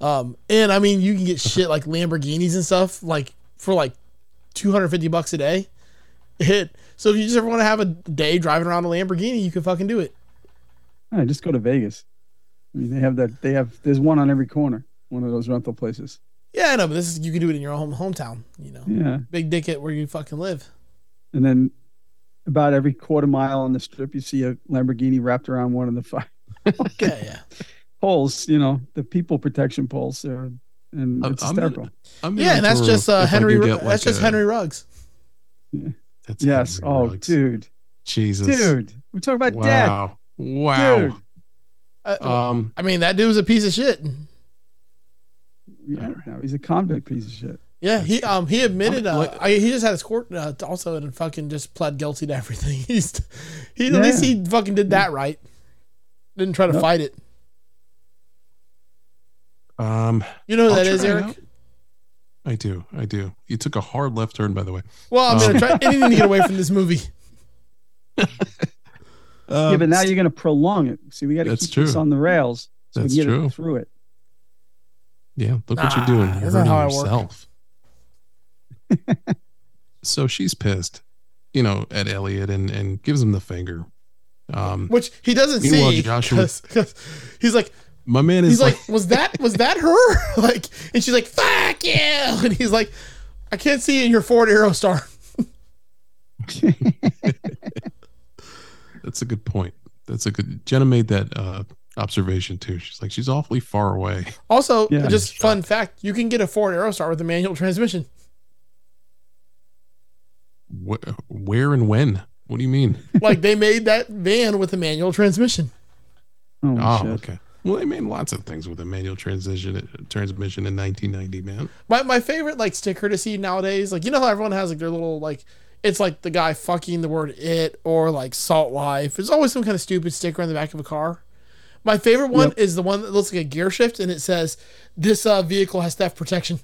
Um, and I mean, you can get shit like Lamborghinis and stuff like for like 250 bucks a day. It, so if you just ever want to have a day driving around a Lamborghini, you can fucking do it. Yeah, just go to Vegas. I mean, they have that. They have. There's one on every corner. One of those rental places. Yeah, I know, but this is you can do it in your home hometown. You know, Yeah. big dicket where you fucking live. And then about every quarter mile on the strip, you see a Lamborghini wrapped around one of the five Yeah, yeah. poles. You know, the people protection poles. There, and I'm- it's I'm hysterical. I'm Yeah, and that's just uh, Henry. could get, that's like, just a- Henry Ruggs. That's yes. Henry Oh, Ruggs. dude, Jesus, dude, we're talking about dad. Wow, wow. Dude. Uh, Um, I mean, that dude was a piece of shit. Yeah, no, he's a convict piece of shit. Yeah, he um he admitted uh, Like- I, he just had his court uh, also and fucking just pled guilty to everything. He's he at Yeah. least he fucking did that right. Didn't try to Yep. fight it. um, You know who I'll that is, Eric? out. I do, I do. You took a hard left turn, by the way. Well, I'm gonna Um, try anything to get away from this movie. yeah, Um, but now you're going to prolong it. See, we got to That's keep this true. on the rails so That's we can get true. it through it. Yeah, look what you're doing. You're hurting how work. yourself. so she's pissed, you know, at Elliot and and gives him the finger. Um, Which he doesn't see Joshua- because he's like my man is he's like, like, was that was that her? like and she's like, fuck you and he's like, I can't see you in your Ford Aerostar. that's a good point. That's a good. Jenna made that uh, observation too. She's like, she's awfully far away. Also, Yeah. just fun fact, you can get a Ford Aerostar with a manual transmission. Wh- where and when? What do you mean? like they made that van with a manual transmission. Oh, Oh, okay. Well, they made lots of things with a manual transition transmission in 1990, man. My my favorite like sticker to see nowadays, like you know how everyone has like their little like it's like the guy fucking the word it or like salt life. There's always some kind of stupid sticker on the back of a car. My favorite one Yep. is the one that looks like a gear shift and it says this uh, vehicle has theft protection.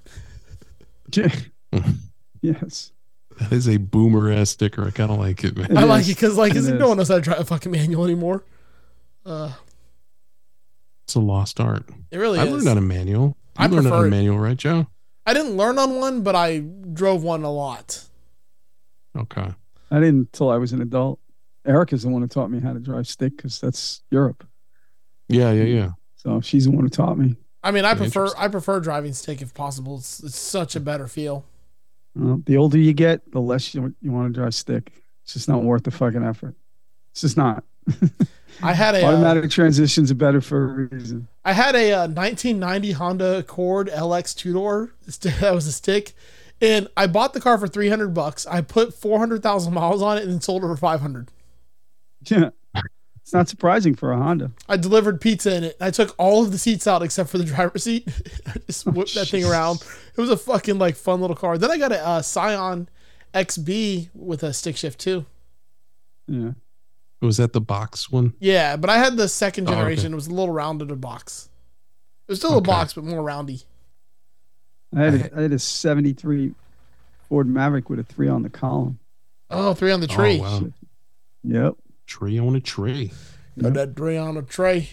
yes. That is a boomer ass sticker. I kind of like it, man. I It like it because like It it's is. no one knows how to drive a fucking manual anymore. Uh, It's a lost art. it really is. I is. learned on a manual. You I learned on a manual, right, Joe? I didn't learn on one, but I drove one a lot. Okay. I didn't until I was an adult. Eric is the one who taught me how to drive stick because that's Europe. Yeah, yeah, yeah. So she's the one who taught me. I mean, I prefer. I prefer driving stick if possible. It's, it's such a better feel. Uh, the older you get, the less you, you want to drive stick. It's just not worth the fucking effort. It's just not. I had a uh, Automatic transitions are better for a reason. I had a uh, 1990 Honda Accord LX two door. That was a stick, And I bought the car for 300 bucks. I put 400,000 miles on it and then sold it for 500. Yeah. It's not surprising for a Honda. I delivered pizza in it. I took all of the seats out except for the driver's seat. I just whipped that thing around. It was a fucking like fun little car. Then I got a uh, Scion XB with a stick shift too. Yeah. Was that the box one? Yeah, but I had the second Oh, okay. generation. It was a little rounded a box. It was still a box, but more roundy. I had a, I had a 73 Ford Maverick with a three on the column. Oh, three on the tree. Oh, wow. Yep. Tree on a tree. Got that tree on a tray.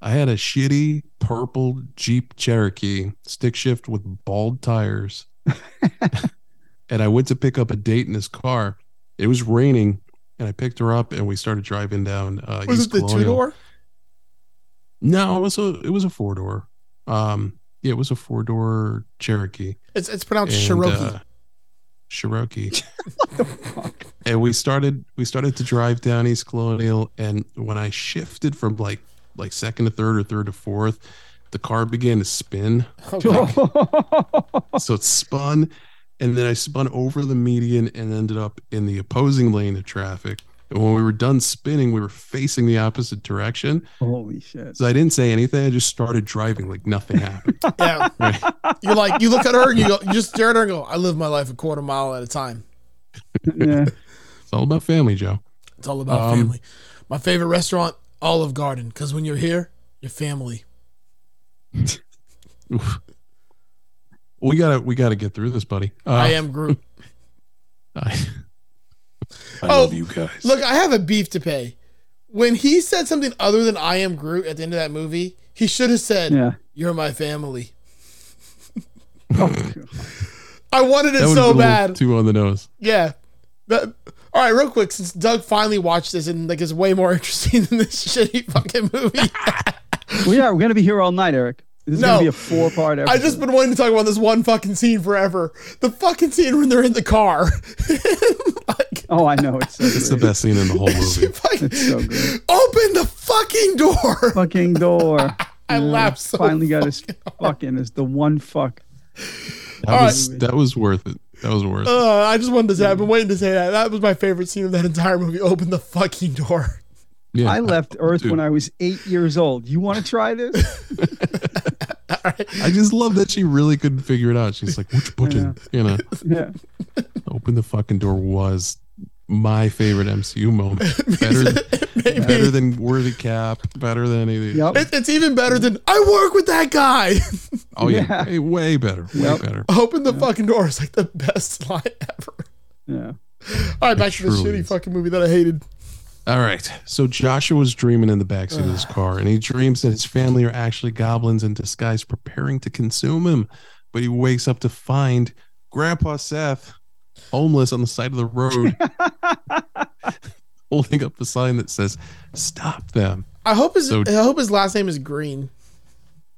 I had a shitty purple Jeep Cherokee stick shift with bald tires. and I went to pick up a date in this car. It was raining and I picked her up and we started driving down uh Was East it the two door? No, it was a it was a four door. Um yeah, it was a four door Cherokee. It's it's pronounced And, Cherokee. uh, Cherokee. and we started we started to drive down East Colonial and when I shifted from like like second to third or third to fourth, the car began to spin. Oh, so it spun and then I spun over the median and ended up in the opposing lane of traffic. And when we were done spinning, we were facing the opposite direction. Holy shit. So I didn't say anything. I just started driving like nothing happened. Yeah. You're like, you look at her and you go, you just stare at her and go, I live my life a quarter mile at a time. Yeah. It's all about family, Joe. It's all about Um, family. My favorite restaurant, Olive Garden, because when you're here, you're family. We gotta we gotta get through this, buddy. Uh, I am Groot. I, I Oh, love you guys. Look, I have a beef to pay. When he said something other than I am Groot at the end of that movie, he should have said, Yeah. You're my family. Oh, I wanted it that so been a little bad. Too on the nose. Yeah. But, all right, real quick, since Doug finally watched this and like is way more interesting than this shitty fucking movie. well, yeah, we're going to be here all night, Eric. This is No. going to be a four part episode. I just been wanting to talk about this one fucking scene forever. The fucking scene when they're in the car. Oh, I know. It's so It's the best scene in the whole movie. It's so good. Open the fucking door. Fucking door. I Yeah, laughed so Finally got his fucking is the one fuck. That All was that was worth it. That was worth it. Uh, I just wanted to say, I've been waiting to say that. That was my favorite scene of that entire movie. Open the fucking door. Yeah, I left Earth dude. when I was eight years old. You want to try this? I just love that she really couldn't figure it out. She's like, which button? You know, yeah. open the fucking door was my favorite MCU moment. Better, than, better than Worthy Cap. Better than any of these. Yep. It, it's even better than I work with that guy. Oh yeah, Yeah. Hey, way better. Way Yep. better. Open the fucking door is like the best line ever. Yeah. All right, back to the shitty is. fucking movie that I hated. All right. So Joshua's dreaming in the backseat of his car, and he dreams that his family are actually goblins in disguise preparing to consume him. But he wakes up to find Grandpa Seth homeless on the side of the road, holding up a sign that says, Stop them. I hope his So- I hope his last name is Green.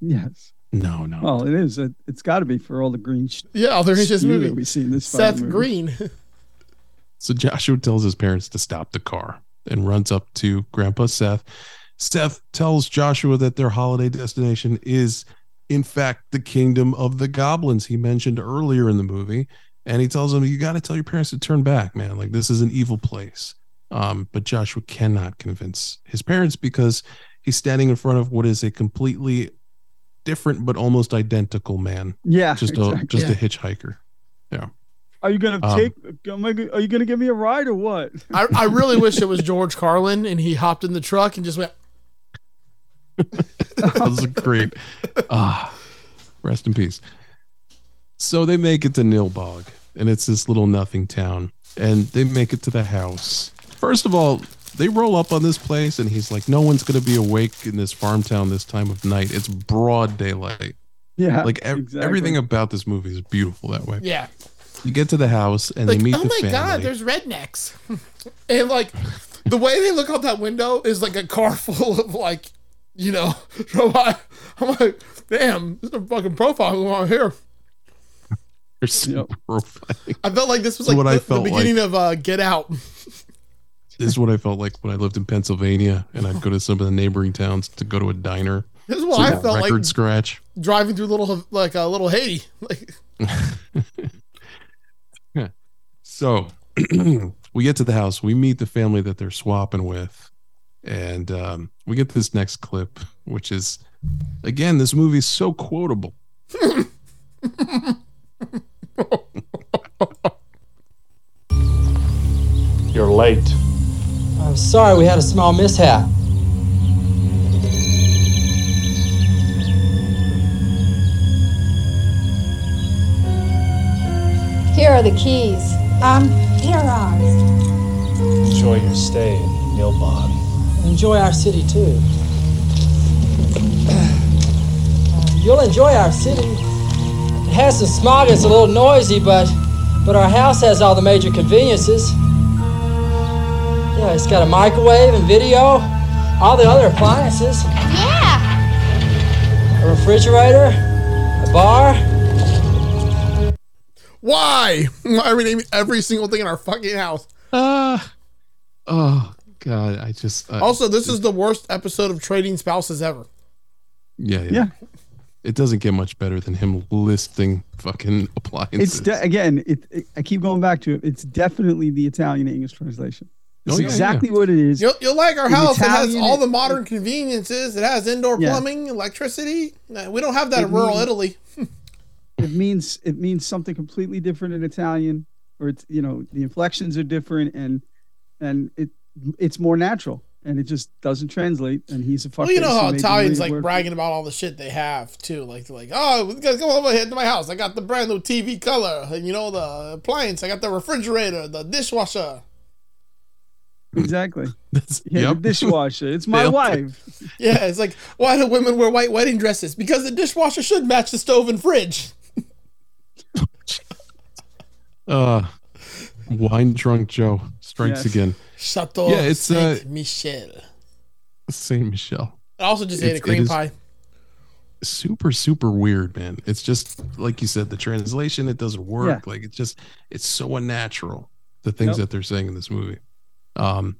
Yes. No, no. Well, it is. It, it's got to be for all the green. Sh- Yeah, there is this spew movie. we've seen this Seth movie. Green. So Joshua tells his parents to stop the car and runs up to Grandpa Seth. Seth tells Joshua that their holiday destination is, in fact, the kingdom of the goblins he mentioned earlier in the movie. And he tells him, You got to tell your parents to turn back, man. Like, this is an evil place. Um, but Joshua cannot convince his parents because he's standing in front of what is a completely different but almost identical man. Yeah, Just a exactly. just a hitchhiker. Yeah. Are you gonna Um, take? am I Are you gonna give me a ride or what? I, I really wish it was George Carlin and he hopped in the truck and just went. that was great. Ah, rest in peace. So they make it to Nilbog, and it's this little nothing town, and they make it to the house. First of all, they roll up on this place, and he's like, "No one's going to be awake in this farm town this time of night. It's broad daylight. Yeah, Like ev- exactly. everything about this movie is beautiful that way. Yeah. You get to the house, and Like, they meet oh the my family. god, there's rednecks. and like the way they look out that window is like a car full of like, you know, robot. I'm like, damn, this is a fucking profile going on here. There's some profiling. I felt like this was like what I the, the felt beginning of uh, Get Out. This is what I felt like when I lived in Pennsylvania, and I'd go to some of the neighboring towns to go to a diner. This is what So I the felt record like scratch. driving through little like a uh, little Haiti. Like So we get to the house. We meet the family that they're swapping with, and um, we get this next clip, which is again, this movie is so quotable. You're late. I'm sorry we had a small mishap. Here are the keys. Um, here are. Enjoy your stay in Nilbog. Enjoy our city too. You'll enjoy our city. It has some smog, it's a little noisy, but but our house has all the major conveniences. Yeah, it's got a microwave and video, all the other appliances. Yeah. A refrigerator, a bar. Why? Why are we naming every single thing in our fucking house? Uh, oh god, I just uh, Also, this is the worst episode of Trading Spouses ever. yeah, yeah Yeah. It doesn't get much better than him listing fucking appliances. It's de- again. It, it- I keep going back to it. It's definitely the Italian English translation. It's Oh, yeah, exactly yeah. what it is. You'll, you'll like our In house. it has all the it- modern conveniences. It has indoor Yeah. plumbing, electricity. We don't have that It in rural Italy. it means it means something completely different in Italian, or it's you know the inflections are different and and it it's more natural and it just doesn't translate. And he's a fucker. Well, you know how Italians like word- bragging about all the shit they have too. Like they're like, oh, we gotta come over here to my house. I got the brand new TV color, and you know the appliance. I got the refrigerator, the dishwasher. Exactly. Yeah, yep. the dishwasher. It's my Nailed wife. Yeah, it's like why do women wear white wedding dresses? Because the dishwasher should match the stove and fridge. uh wine drunk Joe strikes Yes. again. Chateau Yeah, it's uh Saint Michelle. Saint Michelle. I also just ate a It's- cream pie. Super, super weird, man. It's just like you said, the translation it doesn't work. Yeah. Like it's just it's so unnatural. The things Yep. that they're saying in this movie. Um,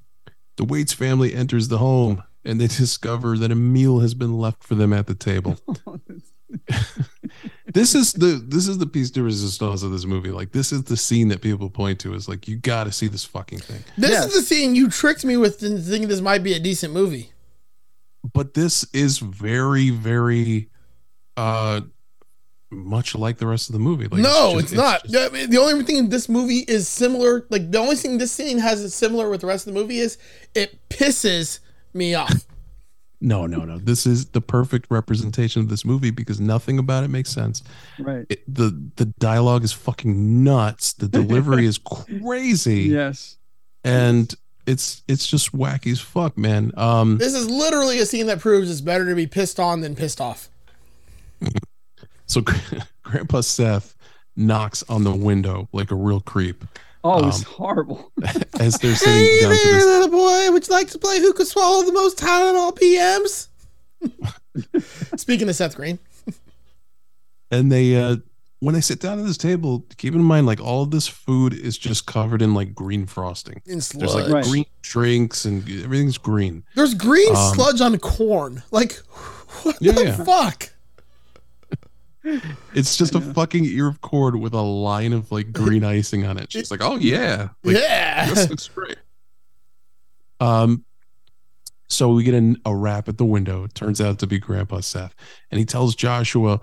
the Waits family enters the home and they discover that a meal has been left for them at the table. this is the this is the piece de resistance of this movie. Like this is the scene that people point to is like you got to see this fucking thing. This is the scene you tricked me with into thinking this might be a decent movie. But this is very very uh much like the rest of the movie. Like no, just- it's, not. Yeah, I mean, the only thing this movie is similar, like the only thing this scene has is similar with the rest of the movie is it pisses me off. No, no, no. This is the perfect representation of this movie because nothing about it makes sense. Right. It, the the dialogue is fucking nuts. The delivery is crazy. Yes. And it's it's just wacky as fuck, man. Um this is literally a scene that proves it's better to be pissed on than pissed off. so Grandpa Seth knocks on the window like a real creep. Oh, it was Um, horrible. as they're sitting Hey down to there, this little boy. Would you like to play Who Could Swallow the Most Tylenol PMs? Speaking of Seth Green, and they uh when they sit down at this table, keep in mind like all of this food is just covered in like green frosting. In There's like. Right. green drinks and everything's green. there's green Um, sludge on corn. Like, what Yeah, the yeah. fuck? It's just a fucking ear of corn with a line of like green icing on it. She's like, "Oh yeah, Like, Yeah. this looks great." Um, so we get an, a rap at the window. It turns out to be Grandpa Seth, and he tells Joshua,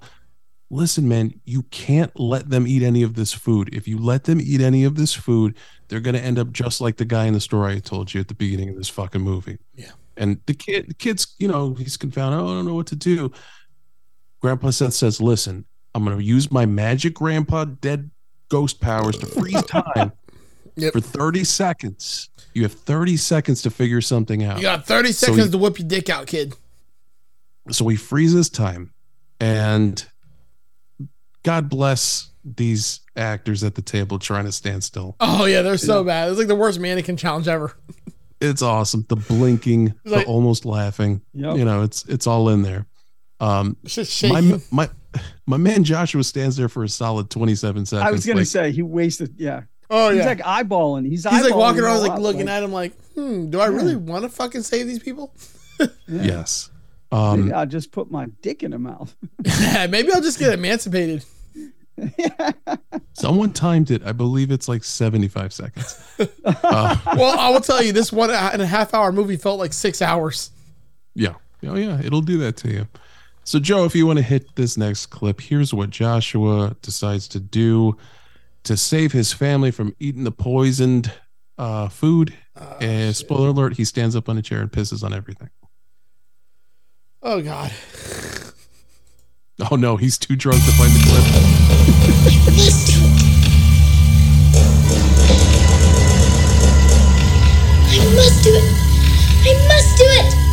"Listen, man, you can't let them eat any of this food. If you let them eat any of this food, they're gonna end up just like the guy in the story I told you at the beginning of this fucking movie." Yeah. And the kid, the kid's, you know, he's confounded. Oh, I don't know what to do. Grandpa Seth says, Listen, I'm going to use my magic grandpa dead ghost powers to freeze time for 30 seconds. You have 30 seconds to figure something out. You got 30 So seconds he- to whip your dick out, kid. so he freezes time. And God bless these actors at the table trying to stand still. Oh yeah, they're so bad. It's like the worst mannequin challenge ever. It's awesome. The blinking, Like- the almost laughing. Yep. You know, it's it's all in there. Um my, my my man Joshua stands there for a solid 27 seconds. I was gonna like, say he wasted. Yeah. Oh he's yeah. like eyeballing. He's, He's like walking around, like up, looking at him, like, hmm, do I really want to fucking save these people? Yes. Maybe Um I'll just put my dick in her mouth. Maybe I'll just get emancipated. Someone timed it. I believe it's like 75 seconds. Uh, well, I will tell you, this one and a half hour movie felt like six hours. yeah. Oh, yeah. It'll do that to you. So, Joe, if you want to hit this next clip, here's what Joshua decides to do to save his family from eating the poisoned uh, food. and spoiler alert, he stands up on a chair and pisses on everything. Oh God. Oh, no. He's too drunk to find the clip. Must do. I must do it. I must do it.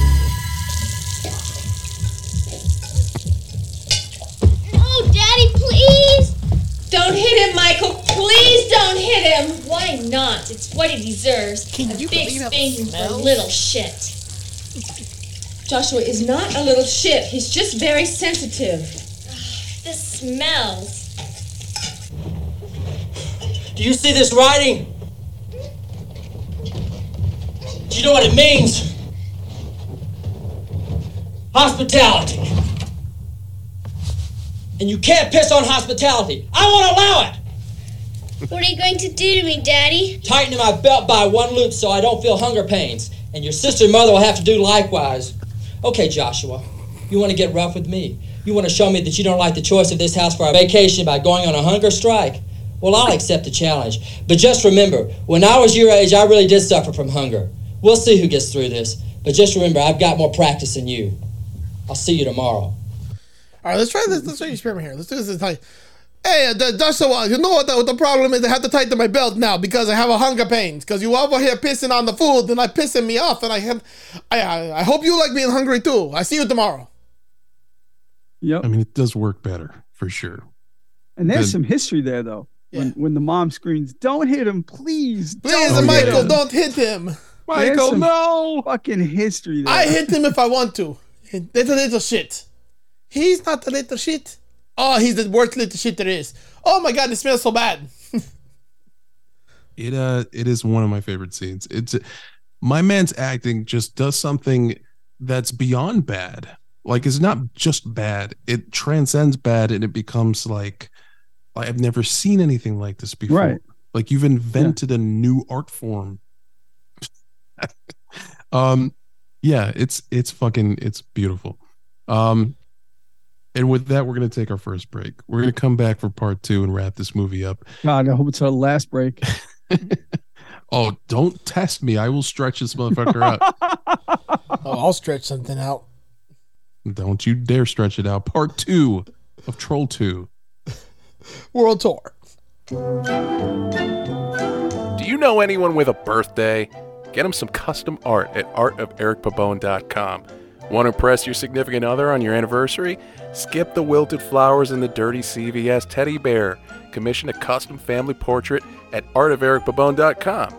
Don't hit him, Michael. Please don't hit him. Why not? It's what he deserves. Can a you big believe how it spanking for smells? little shit. Joshua is not a little shit. He's just very sensitive. This smells. Do you see this writing? Do you know what it means? Hospitality. And you can't piss on hospitality. I won't allow it. What are you going to do to me, Daddy? Tighten my belt by one loop so I don't feel hunger pains. And your sister and mother will have to do likewise. Okay, Joshua, you want to get rough with me? You want to show me that you don't like the choice of this house for a vacation by going on a hunger strike? Well, I'll accept the challenge. But just remember, when I was your age, I really did suffer from hunger. We'll see who gets through this. But just remember, I've got more practice than you. I'll see you tomorrow. All right, let's try this. Let's try the experiment here. Let's do this this time. Hey, uh, the- Joshua, you know what the, what the problem is? I have to tighten my belt now because I have a hunger pains. Because you over here pissing on the food and I pissing me off, and I have, I, I, I hope you like being hungry too. I see you tomorrow. Yep. I mean, it does work better for sure. And there's Then- some history there though. When when the mom screams, "Don't hit him, please!" Please, don't Michael, him." don't hit him. Michael, no. Fucking history there. I hit him if I want to. That's a little shit. He's not a little shit. Oh, he's the worst little shit there is. Oh my god, it smells so bad. It uh it is one of my favorite scenes. It's my man's acting just does something that's beyond bad. Like it's not just bad. It transcends bad and it becomes like like I've never seen anything like this before. Right. Like you've invented a new art form. um yeah, it's it's fucking it's beautiful. Um and with that, we're going to take our first break. We're going to come back for part two and wrap this movie up. God, I hope it's our last break. Oh, don't test me. I will stretch this motherfucker out. Oh, I'll stretch something out. Don't you dare stretch it out. Part two of Troll 2. World tour. Do you know anyone with a birthday? Get them some custom art at artofericpabone.com. Want to impress your significant other on your anniversary? Skip the wilted flowers and the dirty CVS teddy bear. Commission a custom family portrait at artofericpabone.com.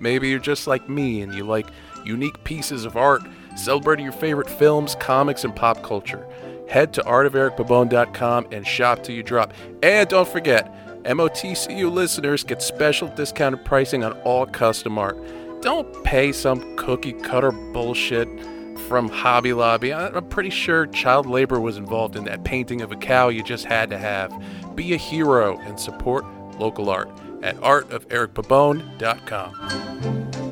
Maybe you're just like me and you like unique pieces of art celebrating your favorite films, comics, and pop culture. Head to artofericpabone.com and shop till you drop. And don't forget, MOTCU listeners get special discounted pricing on all custom art. Don't pay some cookie cutter bullshit from Hobby Lobby. I'm pretty sure child labor was involved in that painting of a cow you just had to have. Be a hero and support local art at artofericpabone.com.